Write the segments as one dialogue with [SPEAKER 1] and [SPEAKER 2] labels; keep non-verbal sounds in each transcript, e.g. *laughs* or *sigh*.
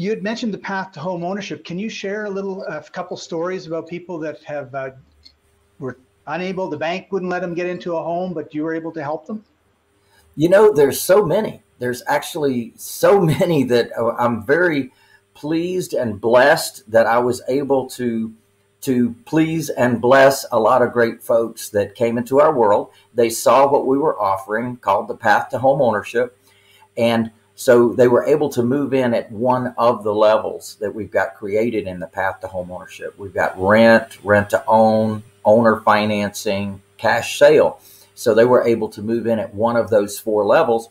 [SPEAKER 1] you had mentioned the path to home ownership. Can you share a little, a couple stories about people that have uh, were unable? The bank wouldn't let them get into a home, but you were able to help them.
[SPEAKER 2] You know, there's so many. There's actually so *laughs* many that uh, I'm very pleased and blessed that I was able to to please and bless a lot of great folks that came into our world. They saw what we were offering called the path to home ownership and so they were able to move in at one of the levels that we've got created in the path to home ownership. We've got rent, rent to own, owner financing, cash sale. So they were able to move in at one of those four levels.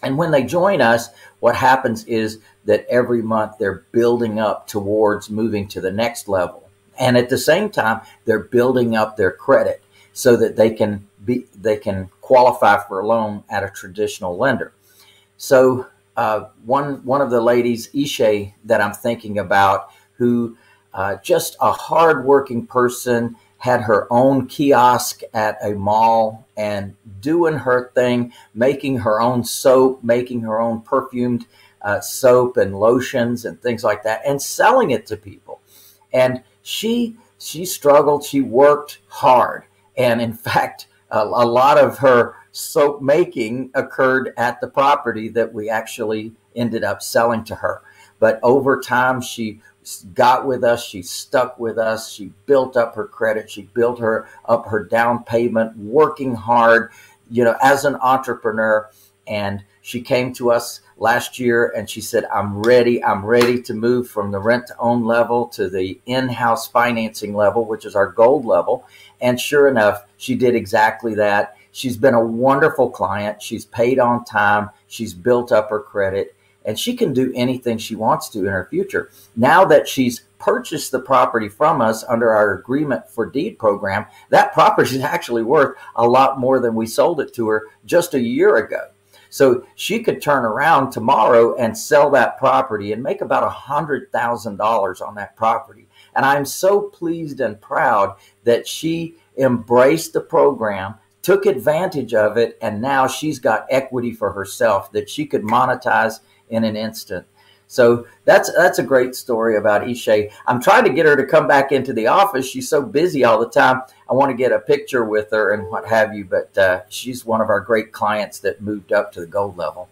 [SPEAKER 2] And when they join us, what happens is that every month they're building up towards moving to the next level. And at the same time, they're building up their credit so that they can be they can qualify for a loan at a traditional lender. So uh, one one of the ladies, Ishe, that I'm thinking about, who uh, just a hardworking person, had her own kiosk at a mall and doing her thing, making her own soap, making her own perfumed uh, soap and lotions and things like that, and selling it to people. And she she struggled. She worked hard, and in *laughs* fact, a, a lot of her soap making occurred at the property that we actually ended up selling to her. But over time, she got with us. She stuck with us. She built up her credit. She built her up her down payment, working hard, you know, as an entrepreneur. And she came to us last year and she said, I'm ready. I'm ready to move from the rent to own level to the in house financing level, which is our gold level. And sure enough, she did exactly that. She's been a wonderful client. She's paid on time. She's built up her credit and she can do anything she wants to in her future. Now that she's purchased the property from us under our agreement for deed program, that property is *laughs* actually worth a lot more than we sold it to her just a year ago. So she could turn around tomorrow and sell that property and make about a hundred thousand dollars on that property. And I'm so pleased and proud that she embraced the program, took advantage of it, and now she's got equity for herself that she could monetize in an instant. So that's that's a great story about Ishe. I'm trying to get her to come back into the office. She's so busy all the time. I want to get a picture with her and what have you. But uh, she's one of our great clients that moved up to the gold level.